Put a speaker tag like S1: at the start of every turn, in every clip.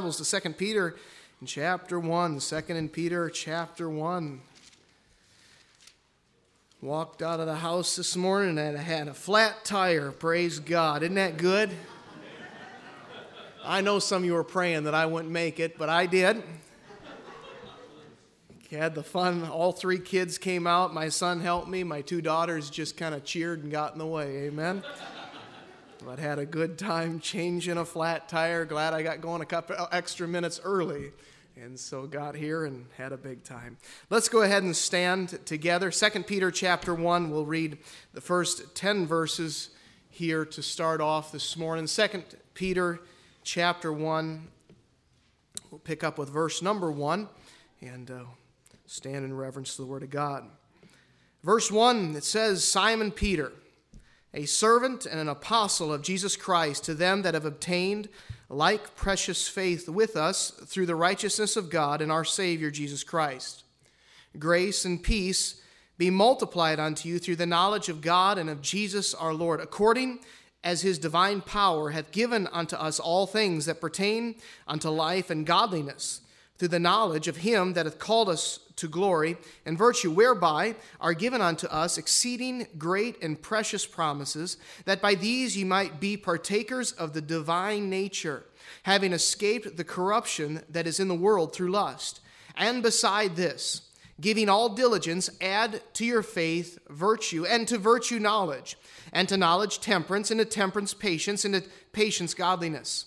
S1: Bibles to 2 Peter in chapter 1. 2 in Peter chapter 1. Walked out of the house this morning and had a flat tire. Praise God. Isn't that good? I know some of you were praying that I wouldn't make it, but I did. Had the fun. All three kids came out. My son helped me. My two daughters just kind of cheered and got in the way. Amen. But had a good time changing a flat tire. Glad I got going a couple extra minutes early. And so got here and had a big time. Let's go ahead and stand together. 2 Peter chapter 1, we'll read the first 10 verses here to start off this morning. 2 Peter chapter 1, we'll pick up with verse number 1 and uh, stand in reverence to the Word of God. Verse 1, it says, Simon Peter a servant and an apostle of Jesus Christ, to them that have obtained like precious faith with us through the righteousness of God and our Savior Jesus Christ. Grace and peace be multiplied unto you through the knowledge of God and of Jesus our Lord, according as his divine power hath given unto us all things that pertain unto life and godliness through the knowledge of him that hath called us to glory and virtue, whereby are given unto us exceeding great and precious promises, that by these ye might be partakers of the divine nature, having escaped the corruption that is in the world through lust. And beside this, giving all diligence, add to your faith virtue, and to virtue knowledge, and to knowledge temperance, and to temperance patience, and to patience godliness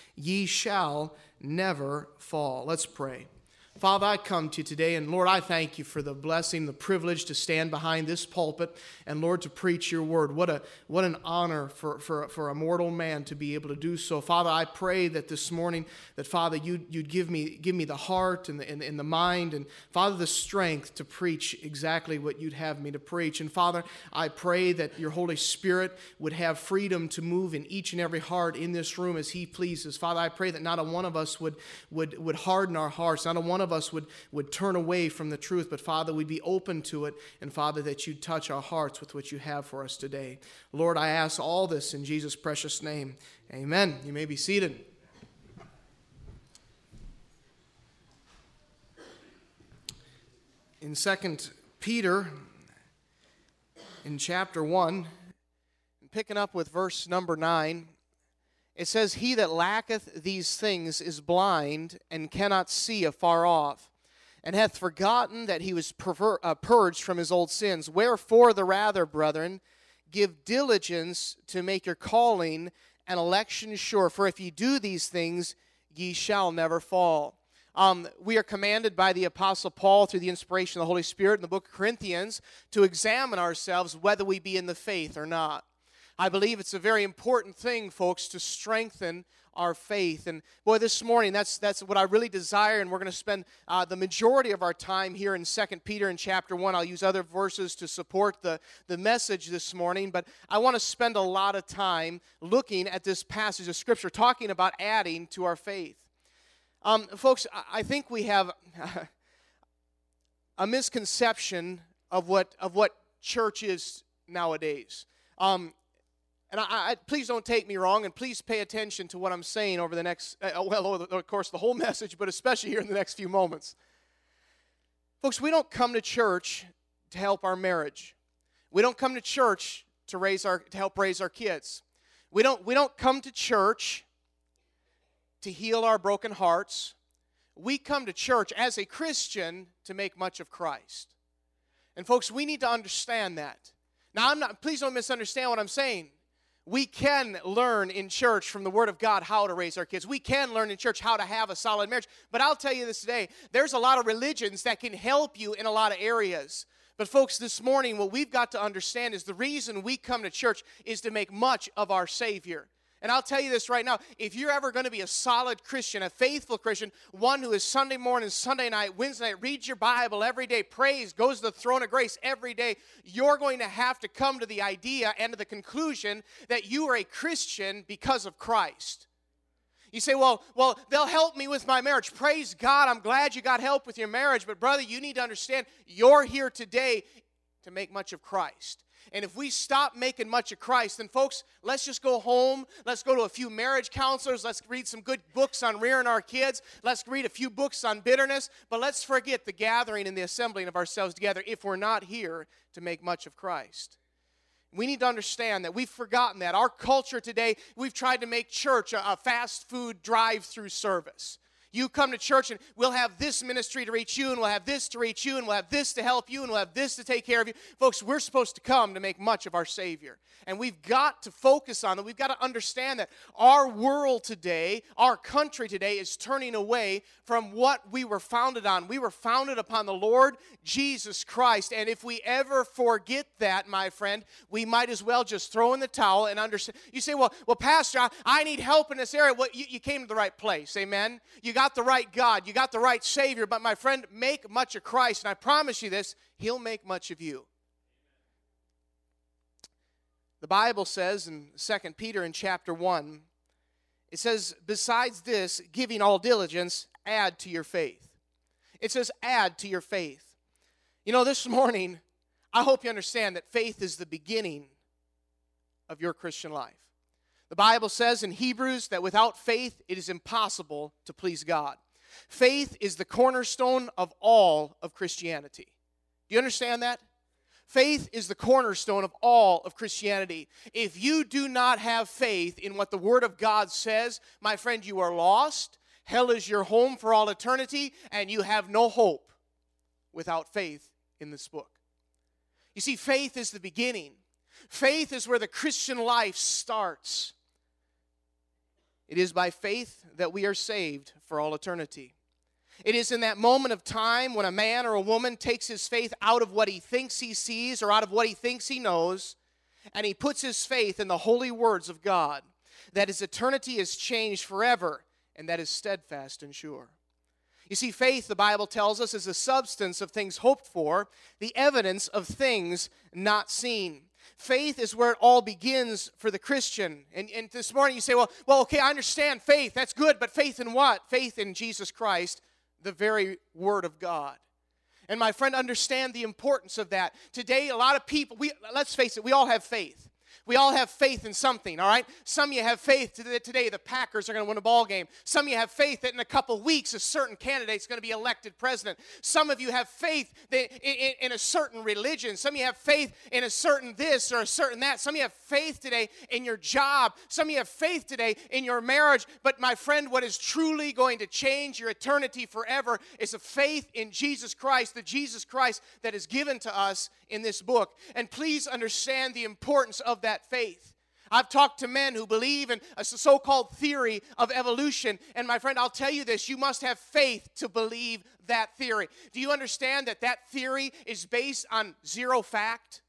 S1: ye shall never fall. Let's pray. Father, I come to you today, and Lord, I thank you for the blessing, the privilege to stand behind this pulpit, and Lord, to preach your word. What, a, what an honor for, for, for a mortal man to be able to do so. Father, I pray that this morning, that Father, you'd, you'd give, me, give me the heart and the, and, and the mind, and Father, the strength to preach exactly what you'd have me to preach. And Father, I pray that your Holy Spirit would have freedom to move in each and every heart in this room as he pleases. Father, I pray that not a one of us would, would, would harden our hearts, not a one of of us would, would turn away from the truth, but Father, we'd be open to it, and Father, that you'd touch our hearts with what you have for us today. Lord, I ask all this in Jesus' precious name. Amen. You may be seated. In 2 Peter, in chapter 1, picking up with verse number 9, it says, He that lacketh these things is blind and cannot see afar off, and hath forgotten that he was perver- uh, purged from his old sins. Wherefore, the rather, brethren, give diligence to make your calling and election sure. For if ye do these things, ye shall never fall. Um, we are commanded by the Apostle Paul through the inspiration of the Holy Spirit in the book of Corinthians to examine ourselves whether we be in the faith or not. I believe it's a very important thing, folks, to strengthen our faith. And boy, this morning, that's, that's what I really desire. And we're going to spend uh, the majority of our time here in Second Peter in chapter 1. I'll use other verses to support the, the message this morning. But I want to spend a lot of time looking at this passage of Scripture, talking about adding to our faith. Um, folks, I think we have a misconception of what, of what church is nowadays. Um, and I, I, please don't take me wrong, and please pay attention to what I'm saying over the next, uh, uh well, of course, the whole message, but especially here in the next few moments. Folks, we don't come to church to help our marriage. We don't come to church to raise our to help raise our kids. We don't we don't come to church to heal our broken hearts. We come to church as a Christian to make much of Christ. And folks, we need to understand that. Now I'm not please don't misunderstand what I'm saying we can learn in church from the Word of God how to raise our kids. We can learn in church how to have a solid marriage. But I'll tell you this today there's a lot of religions that can help you in a lot of areas. But, folks, this morning, what we've got to understand is the reason we come to church is to make much of our Savior. And I'll tell you this right now if you're ever going to be a solid Christian, a faithful Christian, one who is Sunday morning, Sunday night, Wednesday night, reads your Bible every day, prays, goes to the throne of grace every day, you're going to have to come to the idea and to the conclusion that you are a Christian because of Christ. You say, well, well, they'll help me with my marriage. Praise God. I'm glad you got help with your marriage. But, brother, you need to understand you're here today to make much of Christ. And if we stop making much of Christ, then folks, let's just go home. Let's go to a few marriage counselors. Let's read some good books on rearing our kids. Let's read a few books on bitterness. But let's forget the gathering and the assembling of ourselves together if we're not here to make much of Christ. We need to understand that we've forgotten that. Our culture today, we've tried to make church a, fast food drive through service. You come to church and we'll have this ministry to reach you, and we'll have this to reach you, and we'll have this to help you, and we'll have this to take care of you. Folks, we're supposed to come to make much of our Savior. And we've got to focus on that. We've got to understand that our world today, our country today, is turning away from what we were founded on. We were founded upon the Lord Jesus Christ. And if we ever forget that, my friend, we might as well just throw in the towel and understand. You say, well, well, Pastor, I need help in this area. Well, you, you came to the right place. Amen. You got got the right God, you got the right Savior, but my friend, make much of Christ. And I promise you this, He'll make much of you. The Bible says in 2 Peter in chapter 1, it says, besides this, giving all diligence, add to your faith. It says, add to your faith. You know, this morning, I hope you understand that faith is the beginning of your Christian life. The Bible says in Hebrews that without faith it is impossible to please God. Faith is the cornerstone of all of Christianity. Do you understand that? Faith is the cornerstone of all of Christianity. If you do not have faith in what the Word of God says, my friend, you are lost. Hell is your home for all eternity, and you have no hope without faith in this book. You see, faith is the beginning. Faith is where the Christian life starts. It is by faith that we are saved for all eternity. It is in that moment of time when a man or a woman takes his faith out of what he thinks he sees or out of what he thinks he knows, and he puts his faith in the holy words of God, that his eternity is changed forever, and that is steadfast and sure. You see, faith, the Bible tells us, is the substance of things hoped for, the evidence of things not seen. Faith is where it all begins for the Christian. And, and this morning you say, well, well, okay, I understand faith. That's good, but faith in what? Faith in Jesus Christ, the very Word of God. And my friend, understand the importance of that. Today, a lot of people, we, let's face it, we all have faith. We all have faith in something, all right? Some of you have faith that today the Packers are going to win a ball game. Some of you have faith that in a couple weeks a certain candidate is going to be elected president. Some of you have faith that in, in, a certain religion. Some of you have faith in a certain this or a certain that. Some of you have faith today in your job. Some of you have faith today in your marriage. But my friend, what is truly going to change your eternity forever is a faith in Jesus Christ, the Jesus Christ that is given to us in this book. And please understand the importance of that faith. I've talked to men who believe in a so called theory of evolution. And my friend, I'll tell you this you must have faith to believe that theory. Do you understand that that theory is based on zero fact?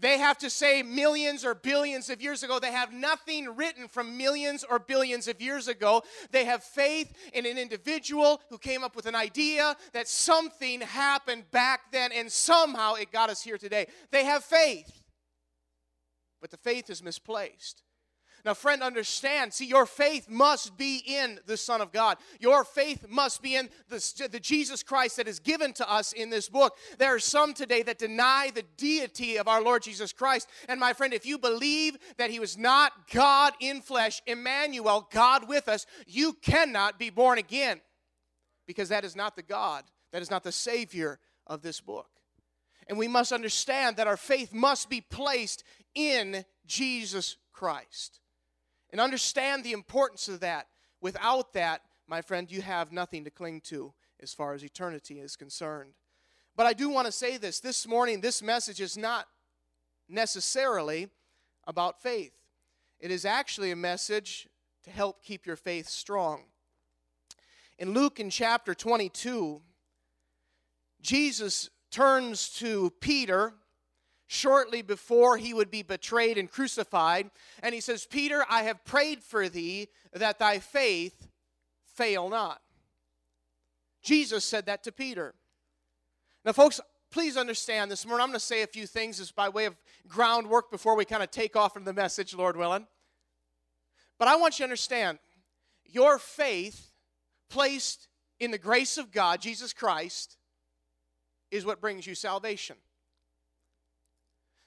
S1: They have to say millions or billions of years ago. They have nothing written from millions or billions of years ago. They have faith in an individual who came up with an idea that something happened back then and somehow it got us here today. They have faith, but the faith is misplaced. Now, friend, understand. See, your faith must be in the Son of God. Your faith must be in the, the Jesus Christ that is given to us in this book. There are some today that deny the deity of our Lord Jesus Christ. And my friend, if you believe that He was not God in flesh, Emmanuel, God with us, you cannot be born again because that is not the God, that is not the Savior of this book. And we must understand that our faith must be placed in Jesus Christ and understand the importance of that. Without that, my friend, you have nothing to cling to as far as eternity is concerned. But I do want to say this this morning, this message is not necessarily about faith, it is actually a message to help keep your faith strong. In Luke in chapter 22, Jesus turns to Peter, shortly before he would be betrayed and crucified. And he says, Peter, I have prayed for thee that thy faith fail not. Jesus said that to Peter. Now, folks, please understand this morning. I'm going to say a few things just by way of groundwork before we kind of take off into the message, Lord willing. But I want you to understand your faith placed in the grace of God, Jesus Christ, is what brings you salvation.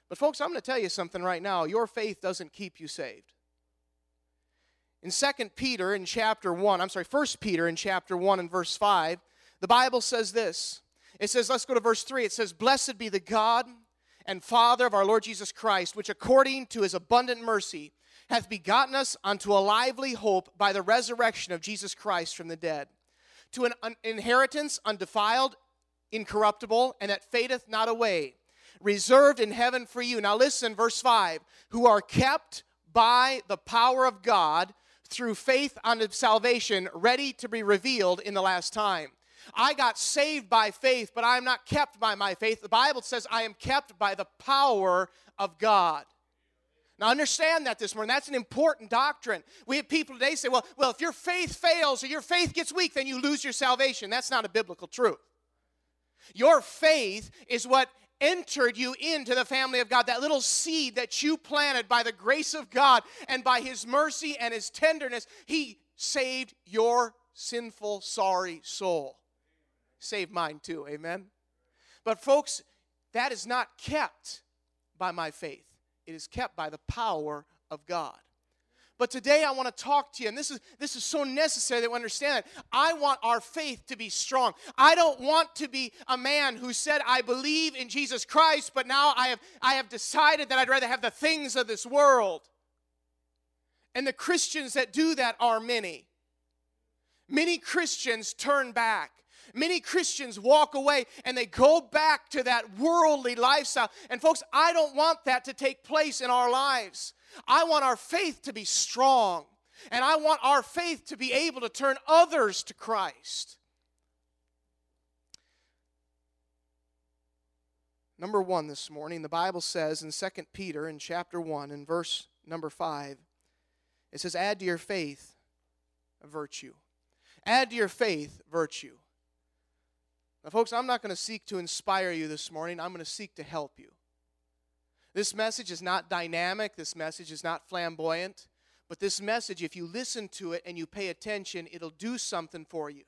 S1: But, folks, I'm going to tell you something right now. Your faith doesn't keep you saved. In 2 Peter in chapter 1, I'm sorry, 1 Peter in chapter 1 and verse 5, the Bible says this. It says, let's go to verse 3. It says, Blessed be the God and Father of our Lord Jesus Christ, which according to his abundant mercy hath begotten us unto a lively hope by the resurrection of Jesus Christ from the dead, to an inheritance undefiled, incorruptible, and that fadeth not away, reserved in heaven for you. Now listen, verse 5 who are kept by the power of God through faith unto salvation, ready to be revealed in the last time. I got saved by faith, but I am not kept by my faith. The Bible says I am kept by the power of God. Now understand that this morning. That's an important doctrine. We have people today say, well, well, if your faith fails or your faith gets weak, then you lose your salvation. That's not a biblical truth. Your faith is what entered you into the family of God, that little seed that you planted by the grace of God and by His mercy and His tenderness, He saved your sinful, sorry soul. Saved mine too, amen? But, folks, that is not kept by my faith, it is kept by the power of God. But today I want to talk to you, and this is this is so necessary that we understand that I want our faith to be strong. I don't want to be a man who said, I believe in Jesus Christ, but now I have I have decided that I'd rather have the things of this world. And the Christians that do that are many. Many Christians turn back. Many Christians walk away and they go back to that worldly lifestyle. And folks, I don't want that to take place in our lives. I want our faith to be strong, and I want our faith to be able to turn others to Christ. Number one this morning, the Bible says in 2 Peter in chapter 1 in verse number 5, it says, Add to your faith a virtue. Add to your faith virtue. Now, folks, I'm not going to seek to inspire you this morning. I'm going to seek to help you. This message is not dynamic, this message is not flamboyant, but this message, if you listen to it and you pay attention, it'll do something for you.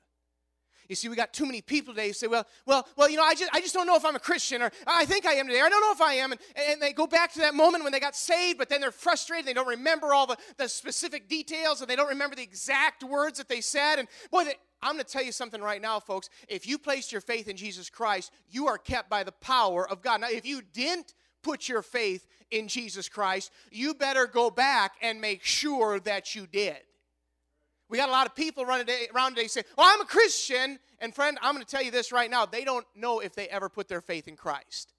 S1: You see, we got too many people today who say, well, well, well, you know, I just, I just don't know if I'm a Christian, or I think I am today. I don't know if I am. And, and they go back to that moment when they got saved, but then they're frustrated. They don't remember all the, the specific details, and they don't remember the exact words that they said. And boy, they, I'm going to tell you something right now, folks. If you placed your faith in Jesus Christ, you are kept by the power of God. Now, if you didn't, put your faith in Jesus Christ, you better go back and make sure that you did. We got a lot of people running around today say, Well, I'm a Christian. And friend, I'm going to tell you this right now. They don't know if they ever put their faith in Christ.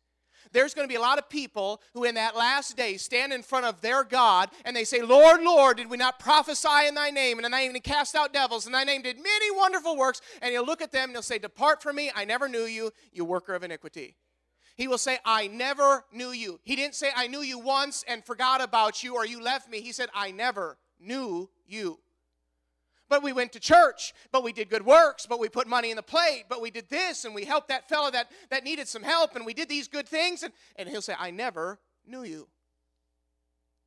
S1: There's going to be a lot of people who, in that last day, stand in front of their God and they say, Lord, Lord, did we not prophesy in thy name? And in thy name cast out devils, and thy name did many wonderful works. And he'll look at them and he'll say, Depart from me, I never knew you, you worker of iniquity. He will say, I never knew you. He didn't say, I knew you once and forgot about you or you left me. He said, I never knew you. But we went to church, but we did good works, but we put money in the plate, but we did this and we helped that fellow that, that needed some help and we did these good things. And, and he'll say, I never knew you.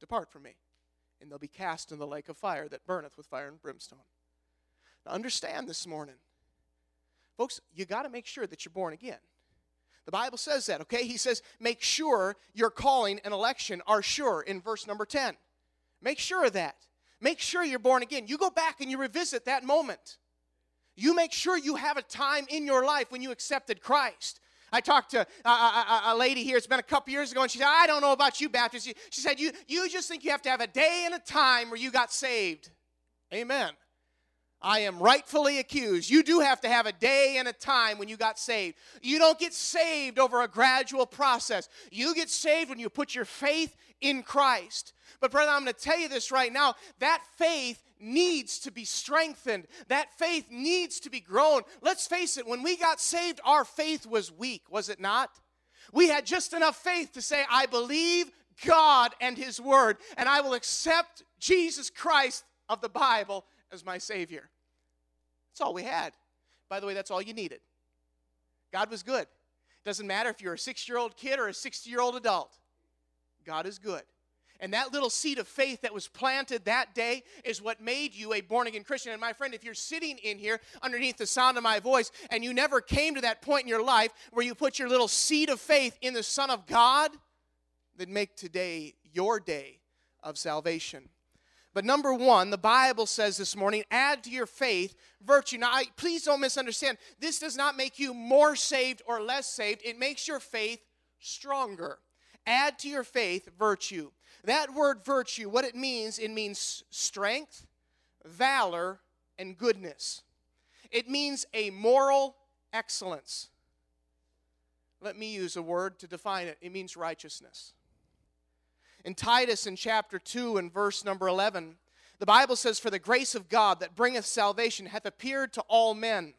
S1: Depart from me. And they'll be cast in the lake of fire that burneth with fire and brimstone. Now, understand this morning, folks, you got to make sure that you're born again. The Bible says that, okay? He says, make sure your calling and election are sure in verse number 10. Make sure of that. Make sure you're born again. You go back and you revisit that moment. You make sure you have a time in your life when you accepted Christ. I talked to a, a, a, lady here, it's been a couple years ago, and she said, I don't know about you, Baptists. She said, you, you just think you have to have a day and a time where you got saved. Amen. I am rightfully accused. You do have to have a day and a time when you got saved. You don't get saved over a gradual process. You get saved when you put your faith in Christ. But, brother, I'm going to tell you this right now that faith needs to be strengthened, that faith needs to be grown. Let's face it, when we got saved, our faith was weak, was it not? We had just enough faith to say, I believe God and His Word, and I will accept Jesus Christ of the Bible as my Savior. That's all we had. By the way, that's all you needed. God was good. Doesn't matter if you're a six year old kid or a 60 year old adult, God is good. And that little seed of faith that was planted that day is what made you a born again Christian. And my friend, if you're sitting in here underneath the sound of my voice and you never came to that point in your life where you put your little seed of faith in the Son of God, then make today your day of salvation. But number one, the Bible says this morning, add to your faith virtue. Now, I, please don't misunderstand. This does not make you more saved or less saved, it makes your faith stronger. Add to your faith virtue. That word virtue, what it means, it means strength, valor, and goodness. It means a moral excellence. Let me use a word to define it it means righteousness. In Titus, in chapter 2, and verse number 11, the Bible says, For the grace of God that bringeth salvation hath appeared to all men,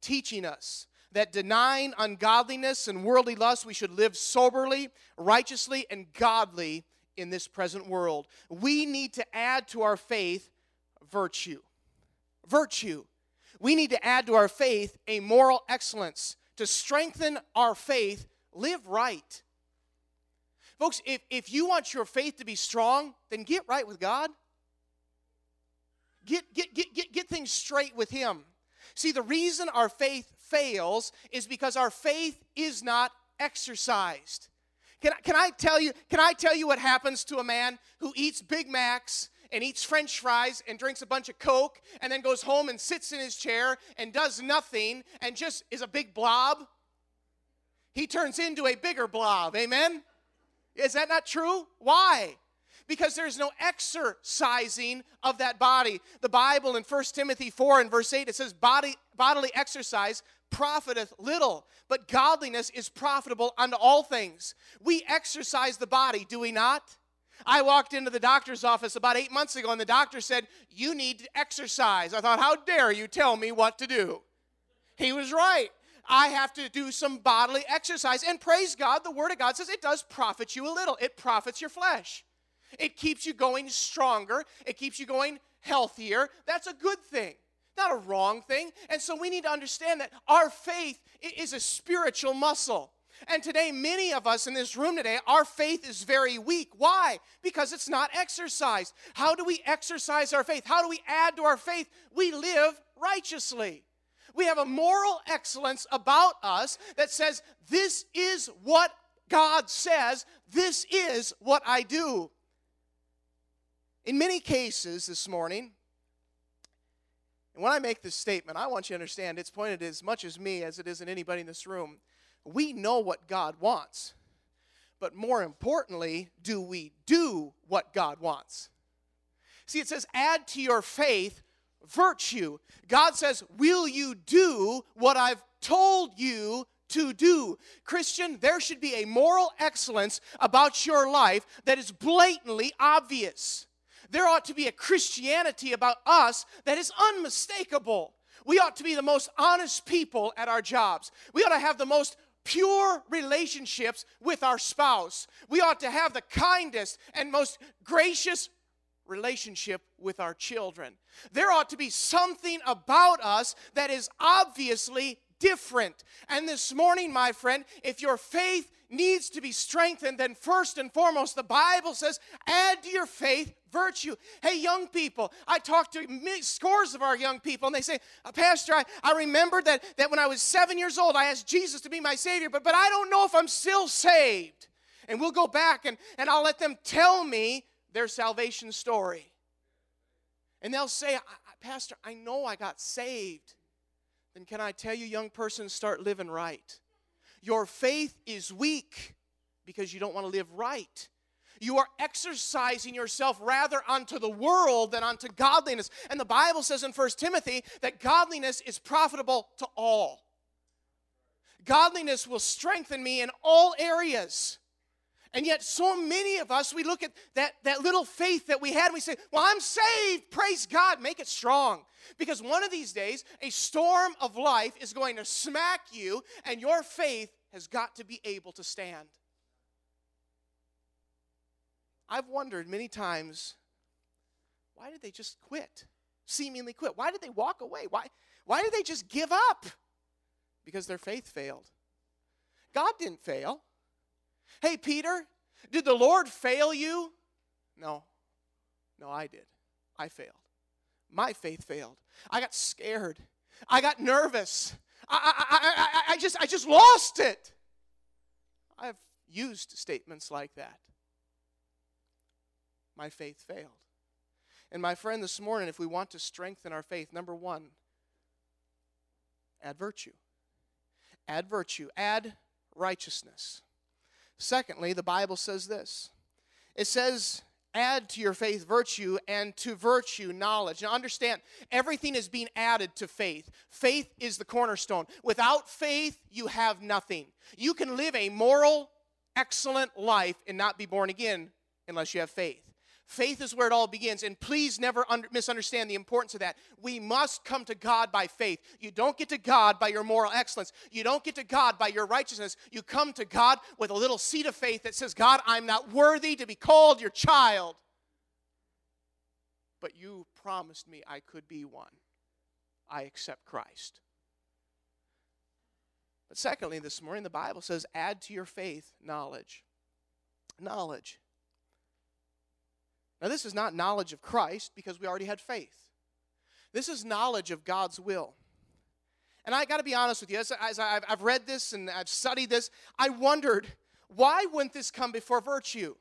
S1: teaching us that denying ungodliness and worldly lust, we should live soberly, righteously, and godly in this present world. We need to add to our faith virtue. Virtue. We need to add to our faith a moral excellence. To strengthen our faith, live right. Folks, if, if you want your faith to be strong, then get right with God. Get, get, get, get, get things straight with Him. See, the reason our faith fails is because our faith is not exercised. Can, can, I tell you, can I tell you what happens to a man who eats Big Macs and eats french fries and drinks a bunch of Coke and then goes home and sits in his chair and does nothing and just is a big blob? He turns into a bigger blob. Amen? Is that not true? Why? because there's no exercising of that body. The Bible in 1 Timothy 4 and verse 8 it says body bodily exercise profiteth little, but godliness is profitable unto all things. We exercise the body, do we not? I walked into the doctor's office about eight months ago, and the doctor said, You need to exercise. I thought, How dare you tell me what to do? He was right. I have to do some bodily exercise. And praise God, the Word of God says it does profit you a little, it profits your flesh. It keeps you going stronger, it keeps you going healthier. That's a good thing not a wrong thing. And so we need to understand that our faith is a spiritual muscle. And today, many of us in this room today, our faith is very weak. Why? Because it's not exercised. How do we exercise our faith? How do we add to our faith? We live righteously. We have a moral excellence about us that says, This is what God says, this is what I do. In many cases this morning, and when I make this statement, I want you to understand it's pointed as much as me as it is in anybody in this room. We know what God wants. But more importantly, do we do what God wants? See, it says, add to your faith virtue. God says, Will you do what I've told you to do? Christian, there should be a moral excellence about your life that is blatantly obvious there ought to be a Christianity about us that is unmistakable. We ought to be the most honest people at our jobs. We ought to have the most pure relationships with our spouse. We ought to have the kindest and most gracious relationship with our children. There ought to be something about us that is obviously different. And this morning, my friend, if your faith needs to be strengthened, then first and foremost, the Bible says, add to your faith virtue. Hey, young people, I talk to scores of our young people, and they say, uh, Pastor, I, I remember that, that when I was seven years old, I asked Jesus to be my Savior, but, but I don't know if I'm still saved. And we'll go back and, and I'll let them tell me their salvation story. And they'll say, Pastor, I know I got saved. Then can I tell you, young person, start living right. Your faith is weak because you don't want to live right. You are exercising yourself rather unto the world than unto godliness. And the Bible says in 1 Timothy that godliness is profitable to all. Godliness will strengthen me in all areas. And yet, so many of us, we look at that, that little faith that we had and we say, Well, I'm saved. Praise God. Make it strong. Because one of these days, a storm of life is going to smack you, and your faith has got to be able to stand. I've wondered many times why did they just quit? Seemingly quit. Why did they walk away? Why, why did they just give up? Because their faith failed. God didn't fail. Hey, Peter, did the Lord fail you? No. No, I did. I failed. My faith failed. I got scared. I got nervous. I, I, I, I, just, I just lost it. I've used statements like that. My faith failed. And my friend, this morning, if we want to strengthen our faith, number one, add virtue. Add virtue. Add righteousness. Secondly, the Bible says this it says, add to your faith virtue, and to virtue knowledge. Now, understand, everything is being added to faith. Faith is the cornerstone. Without faith, you have nothing. You can live a moral, excellent life and not be born again unless you have faith. Faith is where it all begins. And please never under, misunderstand the importance of that. We must come to God by faith. You don't get to God by your moral excellence. You don't get to God by your righteousness. You come to God with a little seed of faith that says, God, I'm not worthy to be called your child. But you promised me I could be one. I accept Christ. But secondly, this morning, the Bible says, add to your faith knowledge. Knowledge. Now, this is not knowledge of Christ because we already had faith. This is knowledge of God's will. And I got to be honest with you, as, as I've, I've read this and I've studied this, I wondered why wouldn't this come before virtue?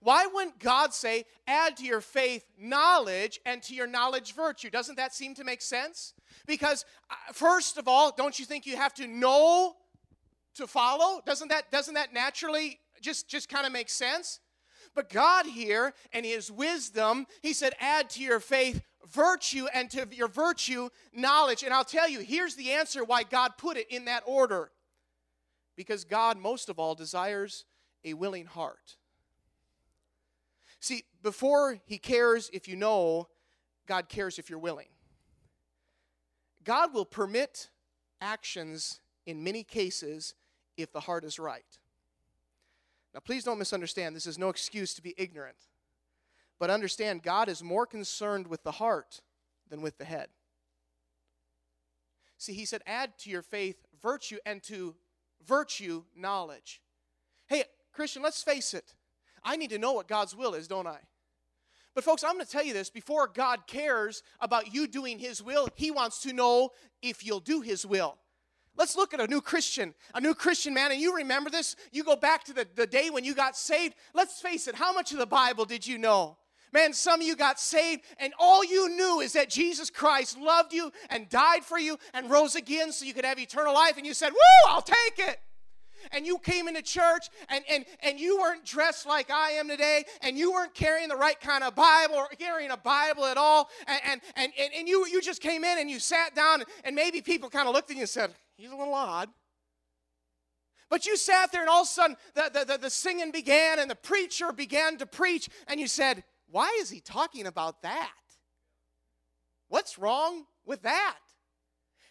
S1: Why wouldn't God say, add to your faith knowledge and to your knowledge virtue? Doesn't that seem to make sense? Because, uh, first of all, don't you think you have to know to follow? Doesn't that, doesn't that naturally just, just kind of make sense? But God here, and His wisdom, He said, add to your faith virtue and to your virtue knowledge. And I'll tell you, here's the answer why God put it in that order. Because God, most of all, desires a willing heart. See, before He cares if you know, God cares if you're willing. God will permit actions in many cases if the heart is right. Now, please don't misunderstand. This is no excuse to be ignorant. But understand, God is more concerned with the heart than with the head. See, he said, add to your faith virtue and to virtue knowledge. Hey, Christian, let's face it. I need to know what God's will is, don't I? But, folks, I'm going to tell you this before God cares about you doing His will, He wants to know if you'll do His will. Let's look at a new Christian, a new Christian man, and you remember this? You go back to the, the day when you got saved. Let's face it, how much of the Bible did you know? Man, some of you got saved, and all you knew is that Jesus Christ loved you and died for you and rose again so you could have eternal life, and you said, Woo, I'll take it and you came into church and, and, and you weren't dressed like I am today and you weren't carrying the right kind of Bible or carrying a Bible at all and, and, and, and you, you just came in and you sat down and maybe people kind of looked at you and said, he's a little odd. But you sat there and all of a sudden the, the, the, the singing began and the preacher began to preach and you said, why is he talking about that? What's wrong with that?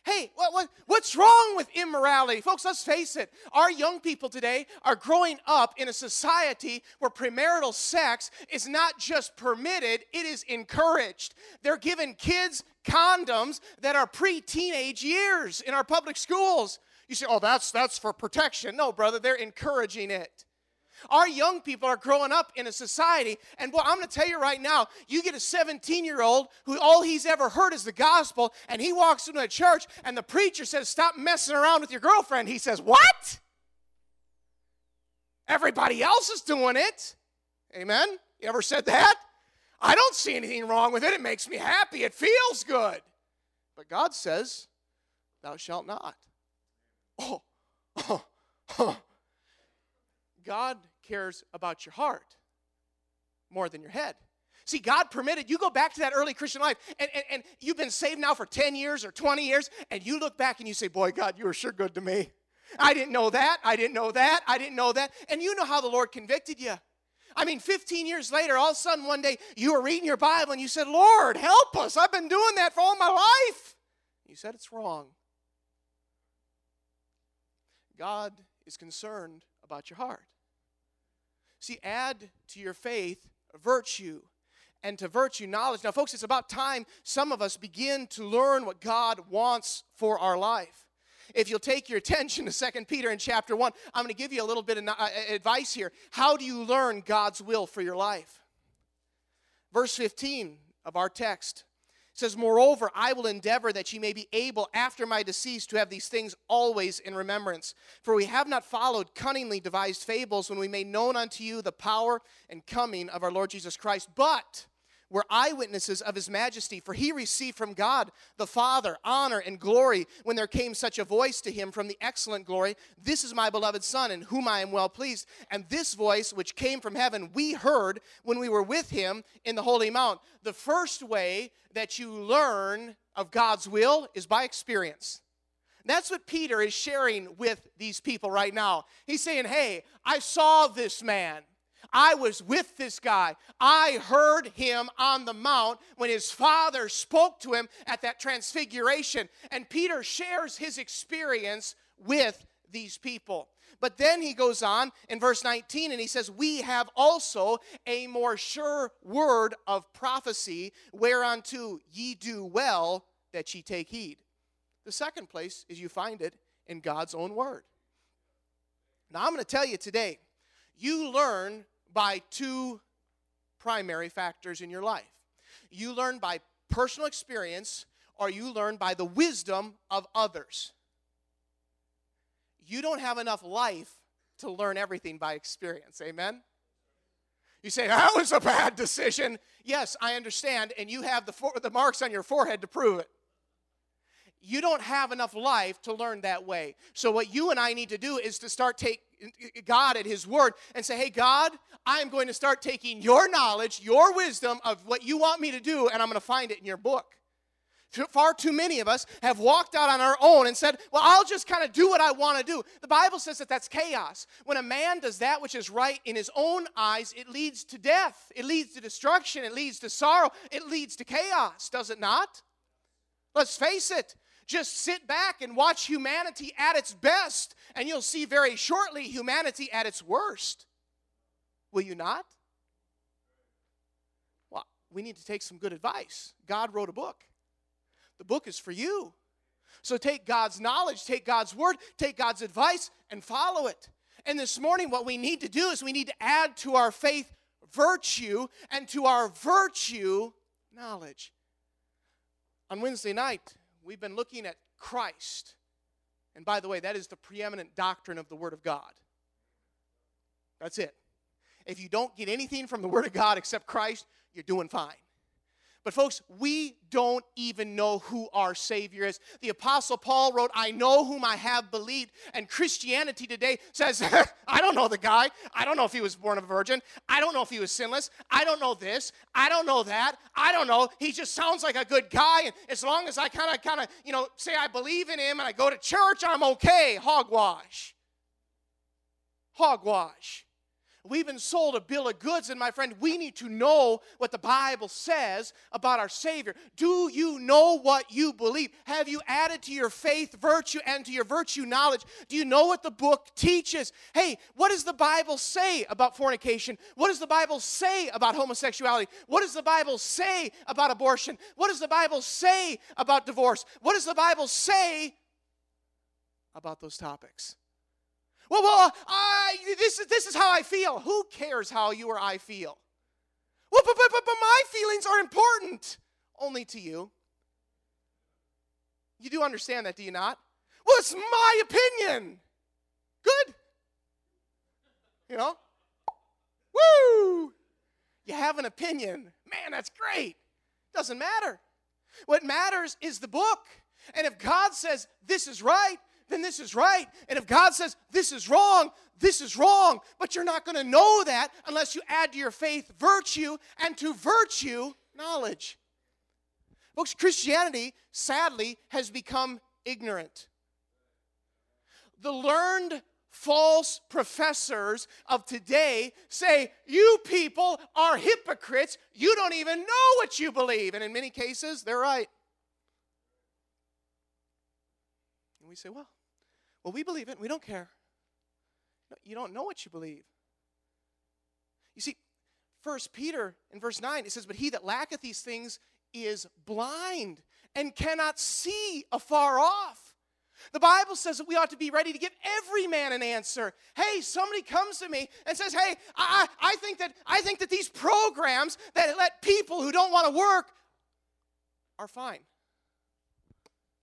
S1: Hey, what, what, what's wrong with immorality? Folks, let's face it. Our young people today are growing up in a society where premarital sex is not just permitted, it is encouraged. They're giving kids condoms that are pre teenage years in our public schools. You say, oh, that's, that's for protection. No, brother, they're encouraging it. Our young people are growing up in a society, and boy, I'm going to tell you right now, you get a 17 year old who all he's ever heard is the gospel, and he walks into a church, and the preacher says, Stop messing around with your girlfriend. He says, What? Everybody else is doing it. Amen? You ever said that? I don't see anything wrong with it. It makes me happy. It feels good. But God says, Thou shalt not. Oh, oh, oh. God cares about your heart more than your head. See, God permitted, you go back to that early Christian life, and, and, and you've been saved now for 10 years or 20 years, and you look back and you say, Boy, God, you were sure good to me. I didn't know that. I didn't know that. I didn't know that. And you know how the Lord convicted you. I mean, 15 years later, all of a sudden one day you were reading your Bible and you said, Lord, help us. I've been doing that for all my life. You said it's wrong. God is concerned about your heart. See, add to your faith virtue, and to virtue knowledge. Now, folks, it's about time some of us begin to learn what God wants for our life. If you'll take your attention to Second Peter in chapter 1, I'm going to give you a little bit of uh, advice here. How do you learn God's will for your life? Verse 15 of our text says, Moreover, I will endeavor that ye may be able after my decease to have these things always in remembrance. For we have not followed cunningly devised fables when we made known unto you the power and coming of our Lord Jesus Christ, but were eyewitnesses of his majesty, for he received from God the Father honor and glory when there came such a voice to him from the excellent glory This is my beloved Son, in whom I am well pleased. And this voice, which came from heaven, we heard when we were with him in the Holy Mount. The first way that you learn of God's will is by experience. That's what Peter is sharing with these people right now. He's saying, Hey, I saw this man. I was with this guy. I heard him on the mount when his father spoke to him at that transfiguration. And Peter shares his experience with these people. But then he goes on in verse 19 and he says, We have also a more sure word of prophecy, whereunto ye do well that ye take heed. The second place is you find it in God's own word. Now, I'm going to tell you today, you learn by two primary factors in your life. You learn by personal experience, or you learn by the wisdom of others. You don't have enough life to learn everything by experience. Amen? You say, that was a bad decision. Yes, I understand, and you have the, for- the marks on your forehead to prove it you don't have enough life to learn that way. So what you and I need to do is to start take Uh, uh, God at his word and say, "Hey God, I'm going to start taking your knowledge, your wisdom of what you want me to do and I'm going to find it in your book." Far too many of us have walked out on our own and said, Well, I'll just kind of do what I want to do. The Bible says that that's chaos. When a man does that which is right in his own eyes, it leads to death, it leads to destruction, it leads to sorrow, it leads to chaos, does it not? Let's face it. Just sit back and watch humanity at its best, and you'll see very shortly humanity at its worst. Will you not? Well, we need to take some good advice. God wrote a book, the book is for you. So take God's knowledge, take God's word, take God's advice, and follow it. And this morning, what we need to do is we need to add to our faith virtue and to our virtue knowledge. On Wednesday night, we've been looking at Christ. And by the way, that is the preeminent doctrine of the Word of God. That's it. If you don't get anything from the Word of God except Christ, you're doing fine. But, folks, we don't even know who our Savior is. The Apostle Paul wrote, I know whom I have believed. And Christianity today says, I don't know the guy. I don't know if he was born of a virgin. I don't know if he was sinless. I don't know this. I don't know that. I don't know. He just sounds like a good guy. And as long as I kind of, kind of, you know, say I believe in him and I go to church, I'm okay. Hogwash. Hogwash. We've been sold a bill of goods, and my friend, we need to know what the Bible says about our Savior. Do you know what you believe? Have you added to your faith virtue and to your virtue knowledge? Do you know what the book teaches? Hey, what does the Bible say about fornication? What does the Bible say about homosexuality? What does the Bible say about abortion? What does the Bible say about divorce? What does the Bible say about those topics? Well, well, I, this, is, this is how I feel. Who cares how you or I feel? Well, but, but, but, but my feelings are important only to you. You do understand that, do you not? Well, it's my opinion. Good. You know? Woo! You have an opinion. Man, that's great. Doesn't matter. What matters is the book. And if God says this is right, then this is right. And if God says this is wrong, this is wrong. But you're not going to know that unless you add to your faith virtue and to virtue knowledge. Folks, Christianity, sadly, has become ignorant. The learned false professors of today say, You people are hypocrites. You don't even know what you believe. And in many cases, they're right. And we say, Well, Well, we believe it. We don't care. No, you don't know what you believe. You see, First Peter in verse 9, it says, But he that lacketh these things is blind and cannot see afar off. The Bible says that we ought to be ready to give every man an answer. Hey, somebody comes to me and says, Hey, I, I, think, that, I think that these programs that let people who don't want to work are fine.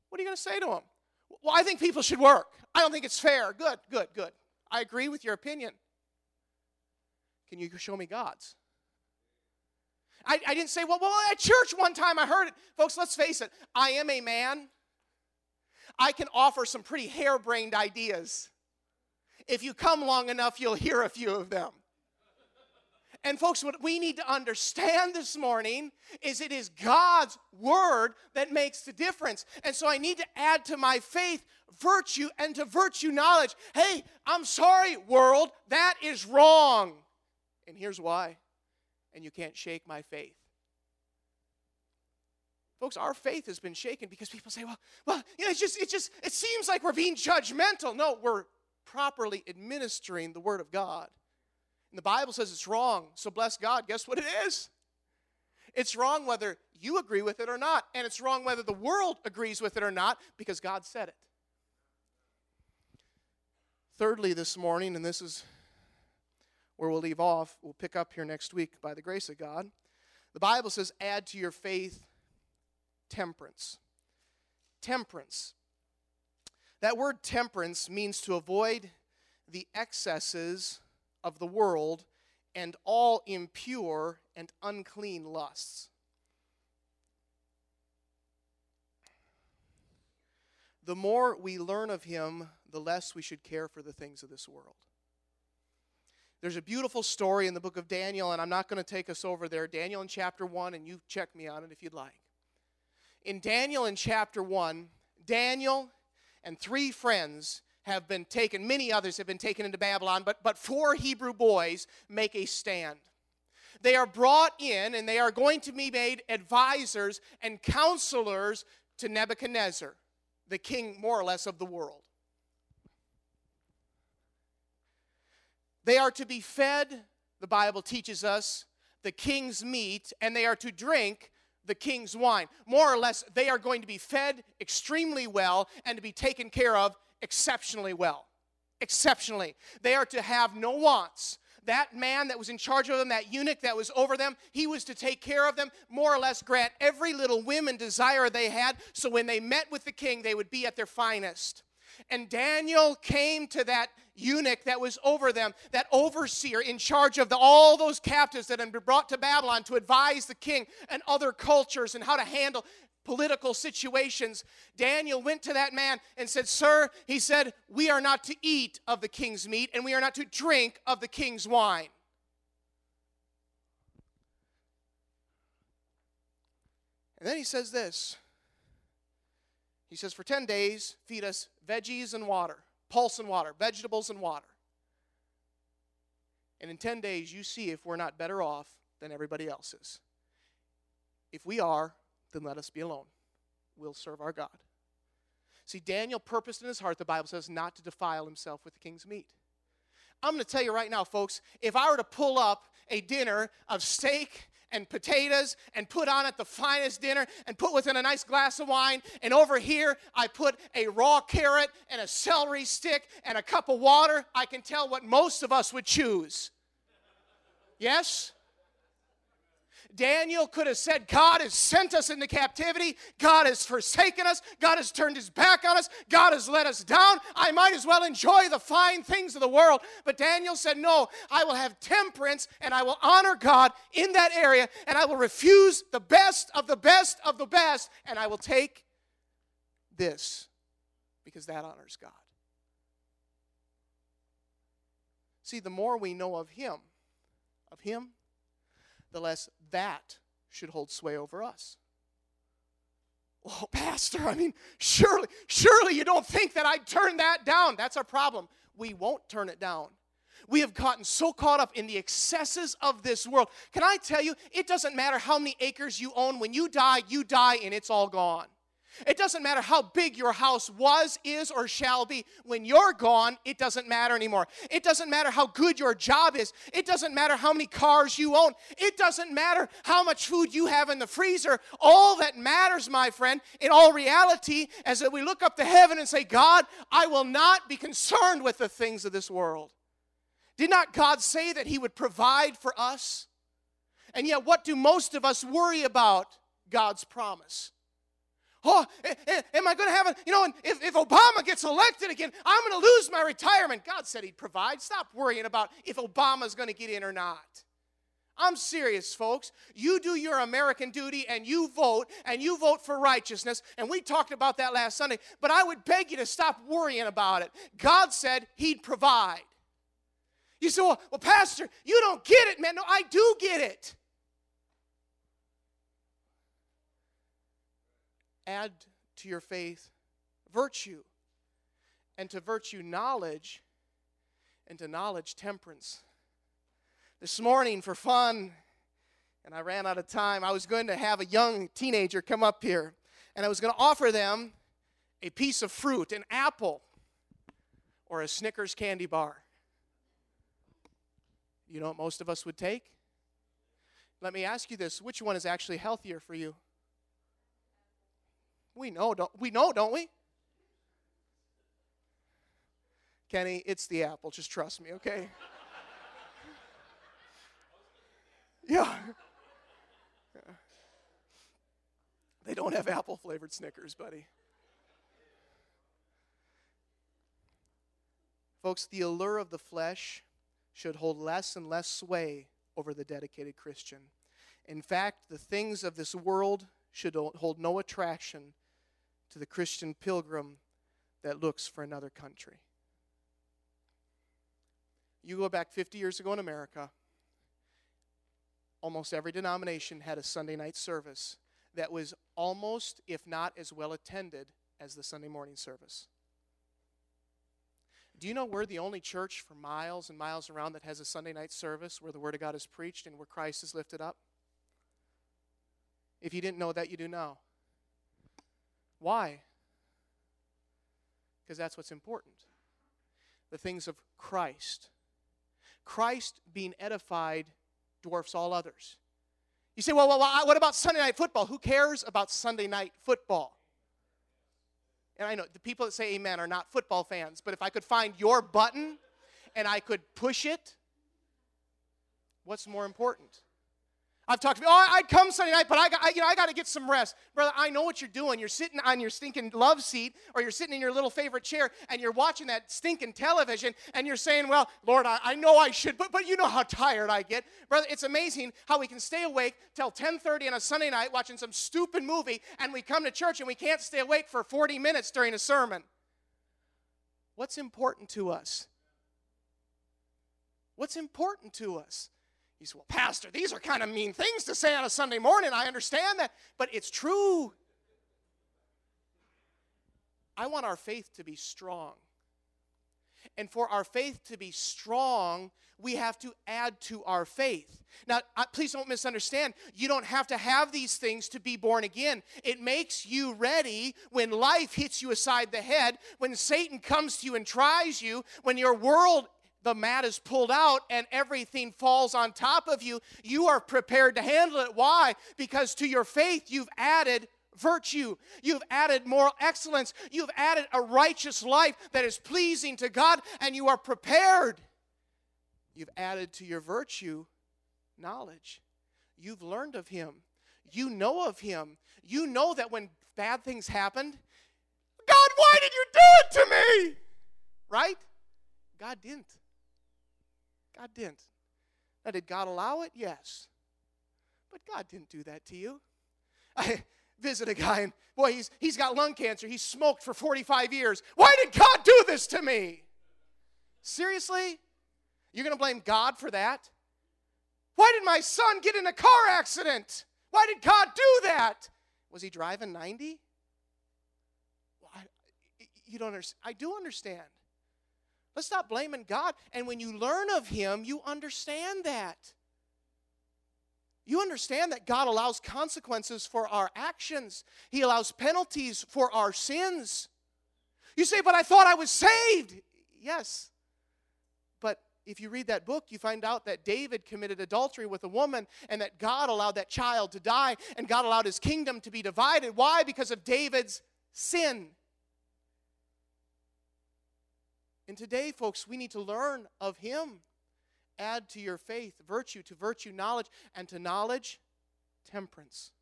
S1: What are you going to say to them? Well, I think people should work. I don't think it's fair. Good, good, good. I agree with your opinion. Can you show me God's? I, I didn't say, well, well, at church one time I heard it. Folks, let's face it. I am a man. I can offer some pretty harebrained ideas. If you come long enough, you'll hear a few of them. And, folks, what we need to understand this morning is it is God's word that makes the difference. And so I need to add to my faith virtue and to virtue knowledge. Hey, I'm sorry, world, that is wrong. And here's why. And you can't shake my faith. Folks, our faith has been shaken because people say, well, well, you know, it's just, it just, it seems like we're being judgmental. No, we're properly administering the Word of God. And the Bible says it's wrong. So bless God. Guess what it is? It's wrong whether you agree with it or not. And it's wrong whether the world agrees with it or not because God said it. Thirdly, this morning, and this is where we'll leave off, we'll pick up here next week by the grace of God. The Bible says, add to your faith temperance. Temperance. That word temperance means to avoid the excesses of the world and all impure and unclean lusts. The more we learn of him, the less we should care for the things of this world. There's a beautiful story in the book of Daniel, and I'm not going to take us over there. Daniel in chapter 1, and you check me on it if you'd like in Daniel in chapter 1, Daniel and three friends have been taken, many others have been taken into Babylon, but, but four Hebrew boys make a stand. They are brought in and they are going to be made advisors and counselors to Nebuchadnezzar, the king, more or less, of the world. They are to be fed, the Bible teaches us, the king's meat, and they are to drink the king's wine. More or less, they are going to be fed extremely well and to be taken care of exceptionally well. Exceptionally. They are to have no wants. That man that was in charge of them, that eunuch that was over them, he was to take care of them, more or less grant every little whim and desire they had, so when they met with the king, they would be at their finest. And Daniel came to that eunuch that was over them, that overseer in charge of the, all those captives that had been brought to Babylon to advise the king and other cultures and how to handle political situations. Daniel went to that man and said, Sir, he said, we are not to eat of the king's meat and we are not to drink of the king's wine. And then he says this. He says, For 10 days, feed us veggies and water, pulse and water, vegetables and water. And in 10 days, you see if we're not better off than everybody else is. If we are, then let us be alone. We'll serve our God. See, Daniel purposed in his heart, the Bible says, not to defile himself with the king's meat. I'm going to tell you right now, folks, if I were to pull up a dinner of steak and potatoes and put on it the finest dinner and put within a nice glass of wine. And over here, I put a raw carrot and a celery stick and a cup of water. I can tell what most of us would choose. Yes? Daniel could have said, God has sent us into captivity. God has forsaken us. God has turned his back on us. God has let us down. I might as well enjoy the fine things of the world. But Daniel said, No, I will have temperance and I will honor God in that area and I will refuse the best of the best of the best and I will take this because that honors God. See, the more we know of Him, of Him, the less that should hold sway over us. Oh, Pastor, I mean, surely, surely you don't think that I'd turn that down. That's our problem. We won't turn it down. We have gotten so caught up in the excesses of this world. Can I tell you, it doesn't matter how many acres you own. When you die, you die and it's all gone. It doesn't matter how big your house was, is, or shall be. When you're gone, it doesn't matter anymore. It doesn't matter how good your job is. It doesn't matter how many cars you own. It doesn't matter how much food you have in the freezer. All that matters, my friend, in all reality, is that we look up to heaven and say, God, I will not be concerned with the things of this world. Did not God say that He would provide for us? And yet, what do most of us worry about? God's promise. Oh, am I going to have a, you know, if, if Obama gets elected again, I'm going to lose my retirement. God said He'd provide. Stop worrying about if Obama's going to get in or not. I'm serious, folks. You do your American duty and you vote and you vote for righteousness. And we talked about that last Sunday. But I would beg you to stop worrying about it. God said He'd provide. You say, well, well, Pastor, you don't get it, man. No, I do get it. Add to your faith virtue, and to virtue, knowledge, and to knowledge, temperance. This morning, for fun, and I ran out of time, I was going to have a young teenager come up here, and I was going to offer them a piece of fruit, an apple, or a Snickers candy bar. You know what most of us would take? Let me ask you this which one is actually healthier for you? We know, don't we know, don't we? Kenny, it's the apple, just trust me, okay? yeah. yeah. They don't have apple flavored Snickers, buddy. Folks, the allure of the flesh should hold less and less sway over the dedicated Christian. In fact, the things of this world should hold no attraction to the Christian pilgrim that looks for another country. You go back 50 years ago in America, almost every denomination had a Sunday night service that was almost, if not as well attended, as the Sunday morning service. Do you know we're the only church for miles and miles around that has a Sunday night service where the Word of God is preached and where Christ is lifted up? If you didn't know that, you do now. Why? Because that's what's important. The things of Christ. Christ being edified dwarfs all others. You say, well, well, what about Sunday night football? Who cares about Sunday night football? And I know the people that say amen are not football fans, but if I could find your button and I could push it, what's more important? I've talked to me, oh, I'd come Sunday night, but I got, I, you know, I got to get some rest. Brother, I know what you're doing. You're sitting on your stinking love seat, or you're sitting in your little favorite chair, and you're watching that stinking television, and you're saying, well, Lord, I, I know I should, but, but you know how tired I get. Brother, it's amazing how we can stay awake till 10.30 on a Sunday night watching some stupid movie, and we come to church and we can't stay awake for 40 minutes during a sermon. What's important to us? What's important to us? He said, Well, Pastor, these are kind of mean things to say on a Sunday morning. I understand that, but it's true. I want our faith to be strong. And for our faith to be strong, we have to add to our faith. Now, please don't misunderstand. You don't have to have these things to be born again. It makes you ready when life hits you aside the head, when Satan comes to you and tries you, when your world the mat is pulled out and everything falls on top of you, you are prepared to handle it. Why? Because to your faith, you've added virtue. You've added moral excellence. You've added a righteous life that is pleasing to God, and you are prepared. You've added to your virtue knowledge. You've learned of Him. You know of Him. You know that when bad things happened, God, why did you do it to me? Right? God didn't. God didn't. Now, did God allow it? Yes. But God didn't do that to you. I visit a guy, and boy, he's, he's got lung cancer. He's smoked for 45 years. Why did God do this to me? Seriously? You're going to blame God for that? Why did my son get in a car accident? Why did God do that? Was he driving 90? Well, I, you don't understand. I do understand. Let's stop blaming God. And when you learn of Him, you understand that. You understand that God allows consequences for our actions, He allows penalties for our sins. You say, But I thought I was saved. Yes. But if you read that book, you find out that David committed adultery with a woman and that God allowed that child to die and God allowed his kingdom to be divided. Why? Because of David's sin. And today, folks, we need to learn of him. Add to your faith virtue, to virtue, knowledge, and to knowledge, temperance.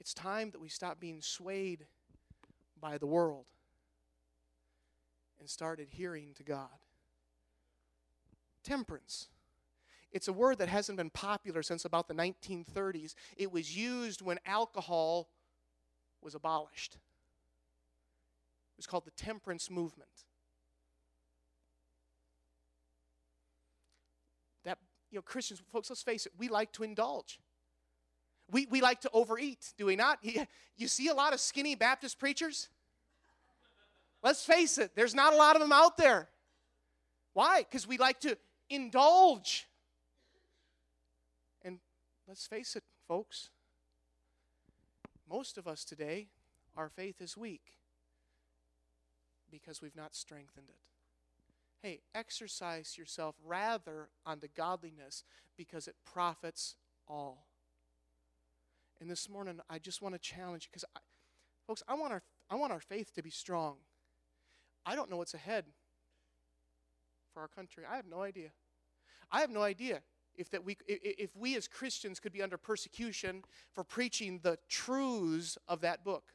S1: It's time that we stop being swayed by the world and start adhering to God. Temperance. It's a word that hasn't been popular since about the 1930s. It was used when alcohol was abolished. It was called the temperance movement. That, you know, Christians, folks, let's face it, we like to indulge. We, we like to overeat, do we not? You see a lot of skinny Baptist preachers? Let's face it, there's not a lot of them out there. Why? Because we like to indulge. And let's face it, folks, most of us today, our faith is weak because we've not strengthened it. Hey, exercise yourself rather unto godliness because it profits all. And this morning, I just want to challenge you because, folks, I want our I want our faith to be strong. I don't know what's ahead for our country. I have no idea. I have no idea if that we if we as Christians could be under persecution for preaching the truths of that book.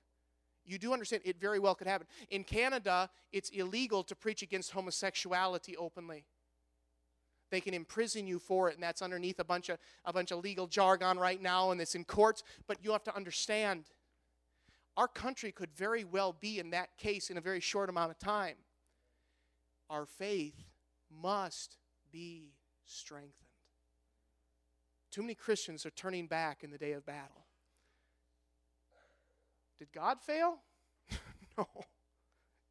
S1: You do understand it very well could happen. In Canada, it's illegal to preach against homosexuality openly. They can imprison you for it, and that's underneath a bunch of a bunch of legal jargon right now, and it's in courts. But you have to understand our country could very well be in that case in a very short amount of time. Our faith must be strengthened. Too many Christians are turning back in the day of battle. Did God fail? no.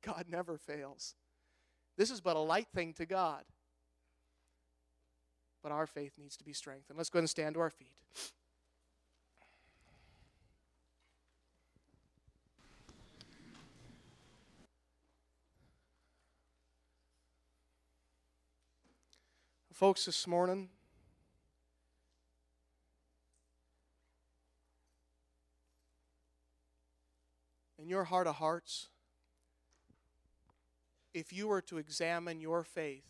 S1: God never fails. This is but a light thing to God. But our faith needs to be strengthened. Let's go ahead and stand to our feet. Folks, this morning, your heart of hearts, if you were to examine your faith,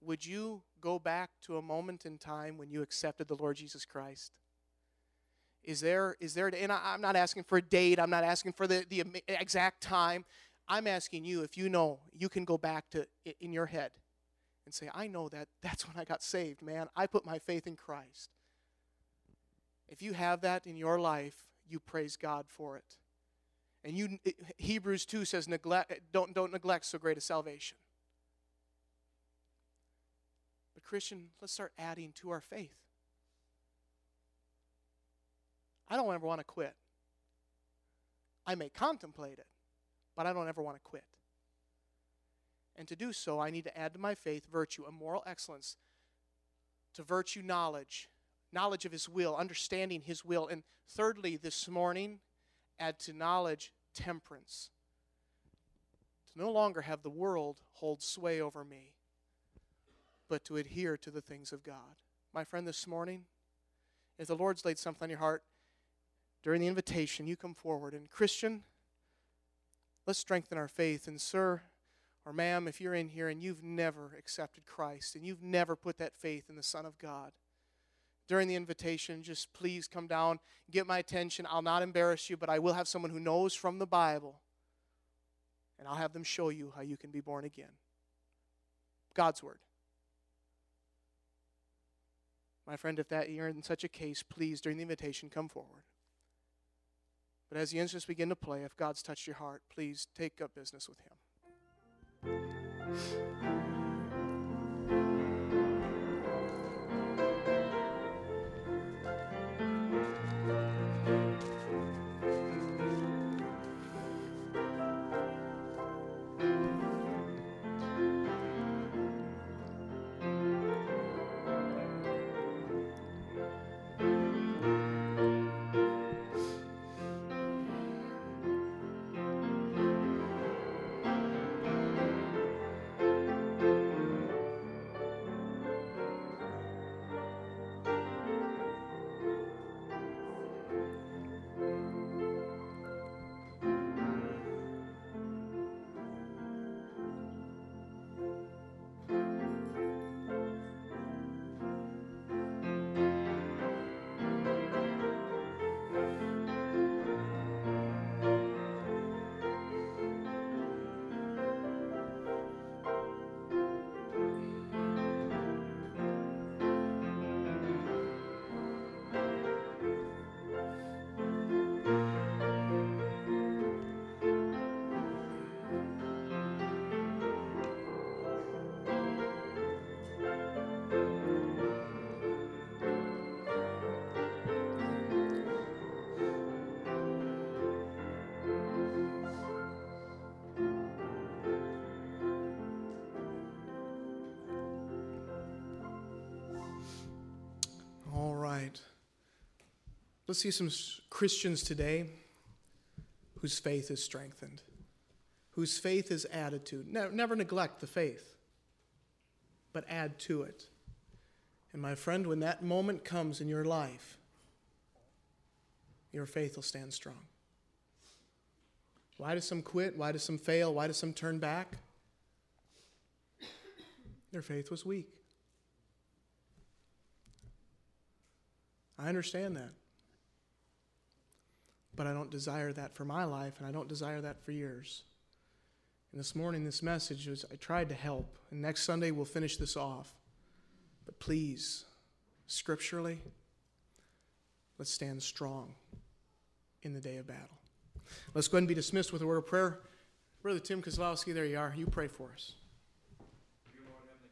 S1: would you go back to a moment in time when you accepted the Lord Jesus Christ? Is there, is there, and I'm not asking for a date, I'm not asking for the, the exact time. I'm asking you if you know, you can go back to in your head and say, I know that that's when I got saved, man. I put my faith in Christ. If you have that in your life, you praise God for it. And you Hebrews 2 says neglect don't don't neglect so great a salvation. But Christian, let's start adding to our faith. I don't ever want to quit. I may contemplate it, but I don't ever want to quit. And to do so, I need to add to my faith virtue, a moral excellence, to virtue knowledge, knowledge of His will, understanding His will. And thirdly, this morning, add to knowledge temperance. To no longer have the world hold sway over me, but to adhere to the things of God. My friend, this morning, if the Lord's laid something on your heart during the invitation, you come forward. And Christian, let's strengthen our faith. And, sir, or, ma'am, if you're in here and you've never accepted Christ and you've never put that faith in the Son of God, during the invitation, just please come down, get my attention. I'll not embarrass you, but I will have someone who knows from the Bible, and I'll have them show you how you can be born again. God's Word. My friend, if that you're in such a case, please, during the invitation, come forward. But as the instruments begin to play, if God's touched your heart, please take up business with Him. Let's see some Christians today whose faith is strengthened, whose faith is attitude. never neglect the faith, but add to it. And my friend, when that moment comes in your life, your faith will stand strong. Why do some quit? Why do some fail? Why do some turn back? Their faith was weak. I understand that. But I don't desire that for my life, and I don't desire that for yours. And this morning, this message was I tried to help. And next Sunday, we'll finish this off. But please, scripturally, let's stand strong in the day of battle. Let's go ahead and be dismissed with a word of prayer. Brother Tim Kozlowski, there you are. You pray for us.